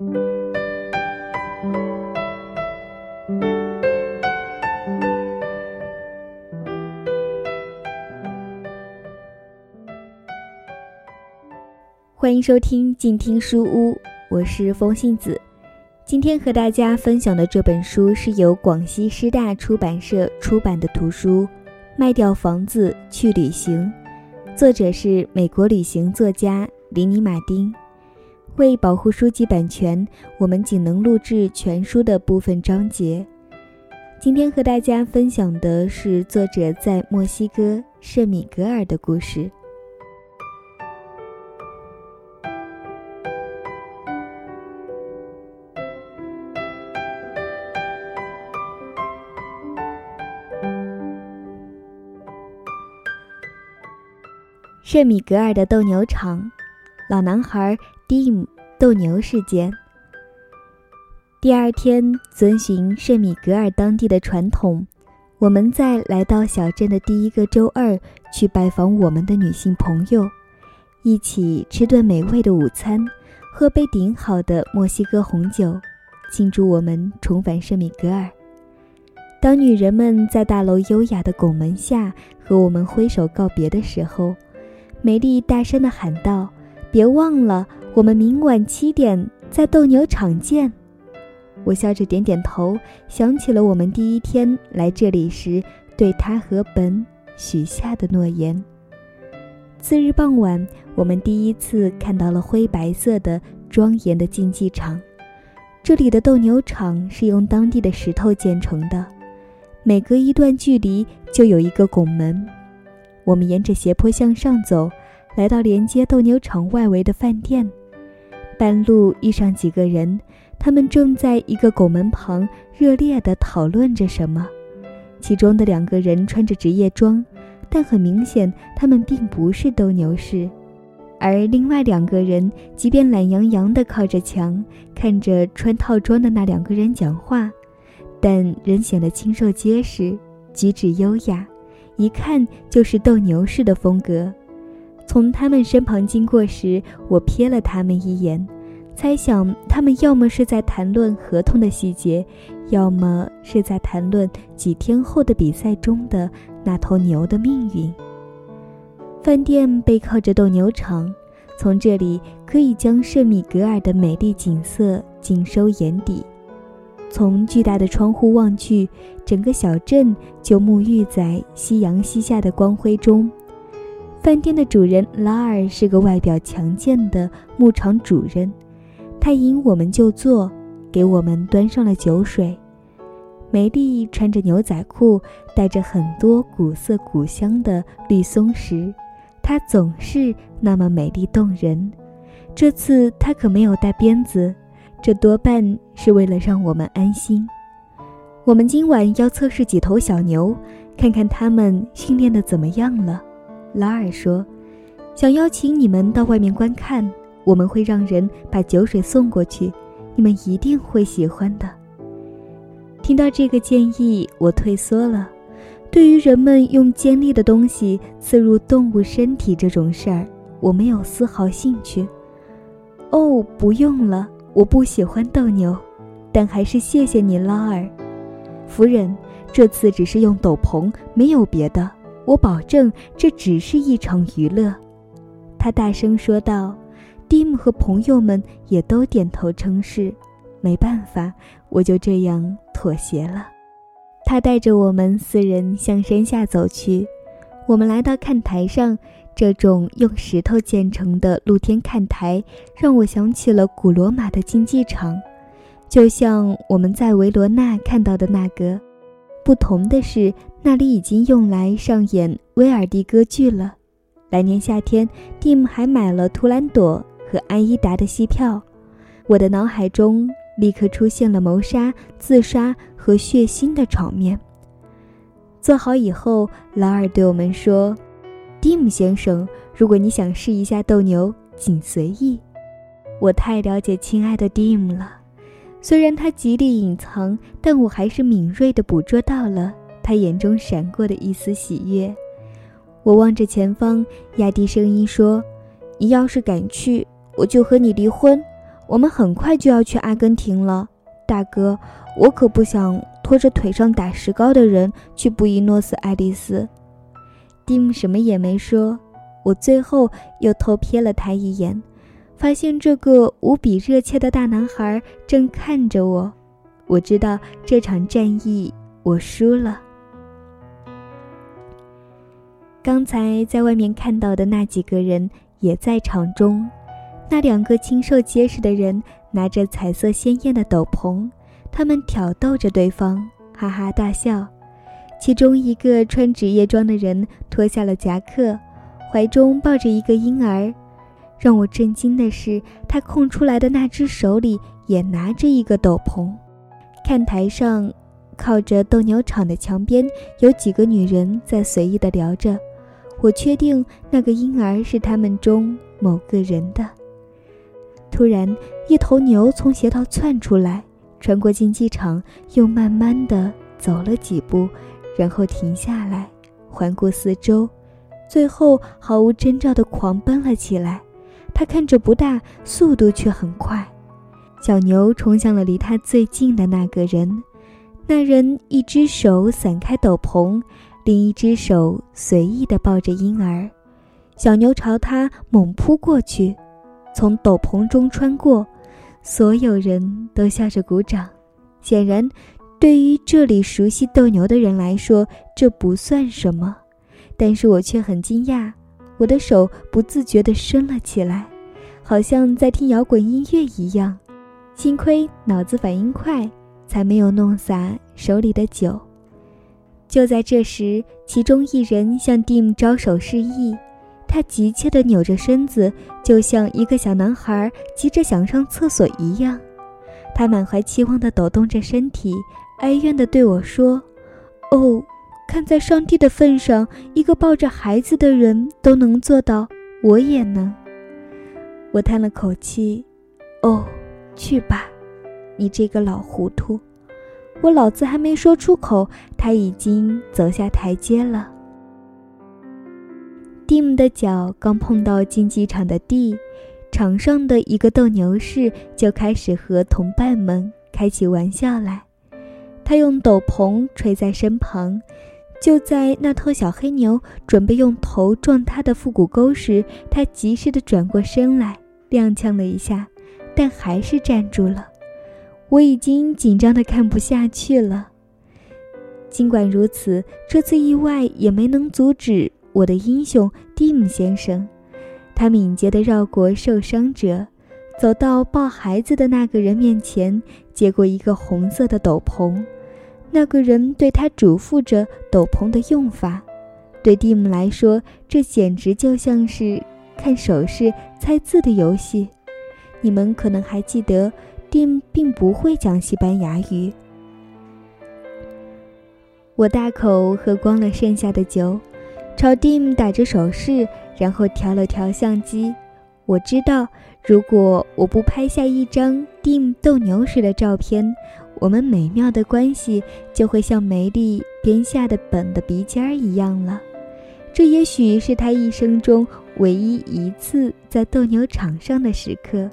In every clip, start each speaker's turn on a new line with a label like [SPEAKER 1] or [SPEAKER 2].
[SPEAKER 1] 欢迎收听静听书屋，我是风信子。今天和大家分享的这本书是由广西师大出版社出版的图书《卖掉房子去旅行》，作者是美国旅行作家林尼·马丁。为保护书籍版权，我们仅能录制全书的部分章节。今天和大家分享的是作者在墨西哥圣米格尔的故事。圣米格尔的斗牛场，老男孩 Dim 斗牛事件。第二天，遵循圣米格尔当地的传统，我们在来到小镇的第一个周二去拜访我们的女性朋友，一起吃顿美味的午餐，喝杯顶好的墨西哥红酒，庆祝我们重返圣米格尔。当女人们在大楼优雅的拱门下和我们挥手告别的时候，美丽大声地喊道：“别忘了，我们明晚七点在斗牛场见。”我笑着点点头，想起了我们第一天来这里时对他和本许下的诺言。次日傍晚，我们第一次看到了灰白色的庄严的竞技场。这里的斗牛场是用当地的石头建成的，每隔一段距离就有一个拱门。我们沿着斜坡向上走，来到连接斗牛场外围的饭店。半路遇上几个人，他们正在一个拱门旁热烈地讨论着什么。其中的两个人穿着职业装，但很明显他们并不是斗牛士。而另外两个人，即便懒洋洋地靠着墙，看着穿套装的那两个人讲话，但仍显得清瘦结实，举止优雅。一看就是斗牛士的风格。从他们身旁经过时，我瞥了他们一眼，猜想他们要么是在谈论合同的细节，要么是在谈论几天后的比赛中的那头牛的命运。饭店背靠着斗牛场，从这里可以将圣米格尔的美丽景色尽收眼底。从巨大的窗户望去，整个小镇就沐浴在夕阳西下的光辉中。饭店的主人拉尔是个外表强健的牧场主人，他引我们就坐，给我们端上了酒水。梅丽穿着牛仔裤，带着很多古色古香的绿松石，她总是那么美丽动人。这次她可没有带鞭子。这多半是为了让我们安心。我们今晚要测试几头小牛，看看他们训练的怎么样了。拉尔说：“想邀请你们到外面观看，我们会让人把酒水送过去，你们一定会喜欢的。”听到这个建议，我退缩了。对于人们用尖利的东西刺入动物身体这种事儿，我没有丝毫兴趣。哦，不用了。我不喜欢斗牛，但还是谢谢你，拉尔夫人。这次只是用斗篷，没有别的。我保证，这只是一场娱乐。”他大声说道。蒂姆和朋友们也都点头称是。没办法，我就这样妥协了。他带着我们四人向山下走去。我们来到看台上。这种用石头建成的露天看台，让我想起了古罗马的竞技场，就像我们在维罗纳看到的那个。不同的是，那里已经用来上演威尔第歌剧了。来年夏天，蒂姆还买了图兰朵和安伊达的戏票。我的脑海中立刻出现了谋杀、自杀和血腥的场面。做好以后，劳尔对我们说。蒂姆先生，如果你想试一下斗牛，请随意。我太了解亲爱的蒂姆了，虽然他极力隐藏，但我还是敏锐地捕捉到了他眼中闪过的一丝喜悦。我望着前方，压低声音说：“你要是敢去，我就和你离婚。我们很快就要去阿根廷了，大哥，我可不想拖着腿上打石膏的人去布宜诺斯艾利斯。蒂姆什么也没说，我最后又偷瞥了他一眼，发现这个无比热切的大男孩正看着我。我知道这场战役我输了。刚才在外面看到的那几个人也在场中。那两个清瘦结实的人拿着彩色鲜艳的斗篷，他们挑逗着对方，哈哈大笑。其中一个穿职业装的人脱下了夹克，怀中抱着一个婴儿。让我震惊的是，他空出来的那只手里也拿着一个斗篷。看台上，靠着斗牛场的墙边，有几个女人在随意的聊着。我确定那个婴儿是他们中某个人的。突然，一头牛从斜道窜出来，穿过竞技场，又慢慢的走了几步，然后停下来，环顾四周，最后毫无征兆的狂奔了起来。它看着不大，速度却很快。小牛冲向了离它最近的那个人，那人一只手散开斗篷，另一只手随意地抱着婴儿。小牛朝他猛扑过去。从斗篷中穿过，所有人都笑着鼓掌。显然，对于这里熟悉斗牛的人来说，这不算什么。但是我却很惊讶，我的手不自觉地伸了起来，好像在听摇滚音乐一样。幸亏脑子反应快，才没有弄洒手里的酒。就在这时，其中一人向蒂姆招手示意。他急切地扭着身子，就像一个小男孩急着想上厕所一样。他满怀期望地抖动着身体，哀怨地对我说：“哦，看在上帝的份上，一个抱着孩子的人都能做到，我也能。”我叹了口气：“哦，去吧，你这个老糊涂。”我老子还没说出口，他已经走下台阶了。蒂姆的脚刚碰到竞技场的地，场上的一个斗牛士就开始和同伴们开起玩笑来。他用斗篷垂在身旁，就在那头小黑牛准备用头撞他的腹股沟时，他及时地转过身来，踉跄了一下，但还是站住了。我已经紧张得看不下去了。尽管如此，这次意外也没能阻止。我的英雄蒂姆先生，他敏捷地绕过受伤者，走到抱孩子的那个人面前，接过一个红色的斗篷。那个人对他嘱咐着斗篷的用法。对蒂姆来说，这简直就像是看手势、猜字的游戏。你们可能还记得，蒂姆并不会讲西班牙语。我大口喝光了剩下的酒。朝 Dim 打着手势，然后调了调相机。我知道，如果我不拍下一张 Dim 斗牛时的照片，我们美妙的关系就会像梅丽编下的本的鼻尖儿一样了。这也许是他一生中唯一一次在斗牛场上的时刻。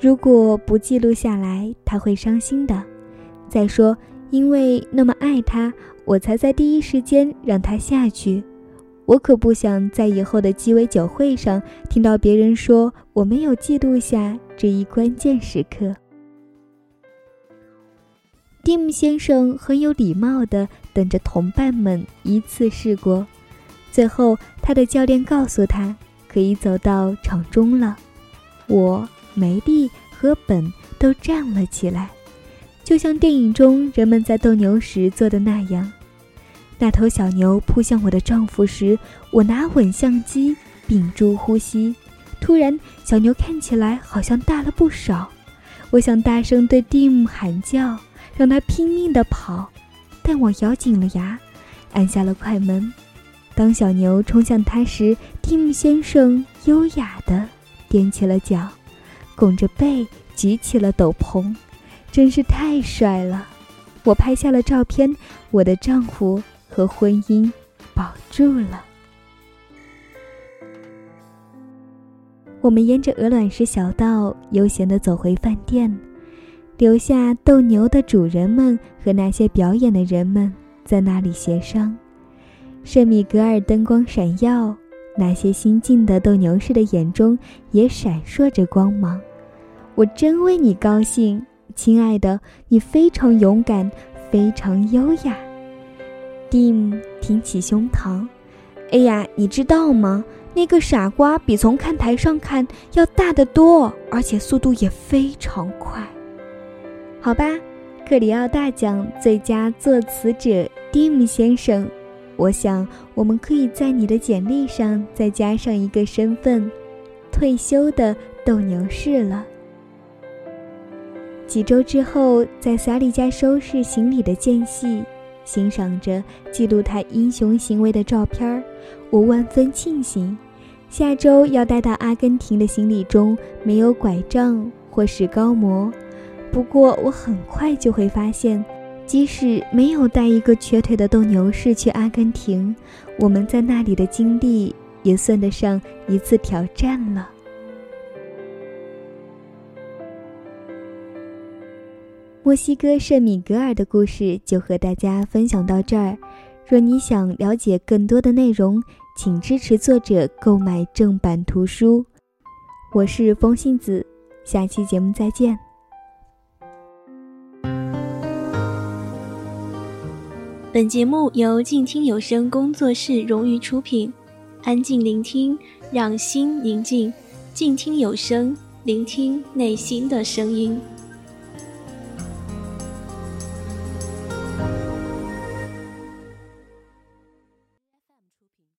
[SPEAKER 1] 如果不记录下来，他会伤心的。再说，因为那么爱他，我才在第一时间让他下去。我可不想在以后的鸡尾酒会上听到别人说我没有记录下这一关键时刻。蒂姆先生很有礼貌地等着同伴们依次试过，最后他的教练告诉他可以走到场中了。我、梅丽和本都站了起来，就像电影中人们在斗牛时做的那样。那头小牛扑向我的丈夫时，我拿稳相机，屏住呼吸。突然，小牛看起来好像大了不少。我想大声对蒂姆喊叫，让他拼命地跑，但我咬紧了牙，按下了快门。当小牛冲向他时，蒂姆先生优雅地踮起了脚，拱着背举起了斗篷，真是太帅了。我拍下了照片，我的丈夫。和婚姻保住了。我们沿着鹅卵石小道悠闲地走回饭店，留下斗牛的主人们和那些表演的人们在那里协商。圣米格尔灯光闪耀，那些新进的斗牛士的眼中也闪烁着光芒。我真为你高兴，亲爱的，你非常勇敢，非常优雅。蒂姆挺起胸膛，哎呀，你知道吗？那个傻瓜比从看台上看要大得多，而且速度也非常快。好吧，克里奥大奖最佳作词者蒂姆先生，我想我们可以在你的简历上再加上一个身份——退休的斗牛士了。几周之后，在萨利家收拾行李的间隙，欣赏着记录他英雄行为的照片儿，我万分庆幸。下周要带到阿根廷的行李中没有拐杖或是高模，不过我很快就会发现，即使没有带一个瘸腿的斗牛士去阿根廷，我们在那里的经历也算得上一次挑战了。墨西哥圣米格尔的故事就和大家分享到这儿。若你想了解更多的内容，请支持作者购买正版图书。我是风信子，下期节目再见。
[SPEAKER 2] 本节目由静听有声工作室荣誉出品，安静聆听，让心宁静，静听有声，聆听内心的声音。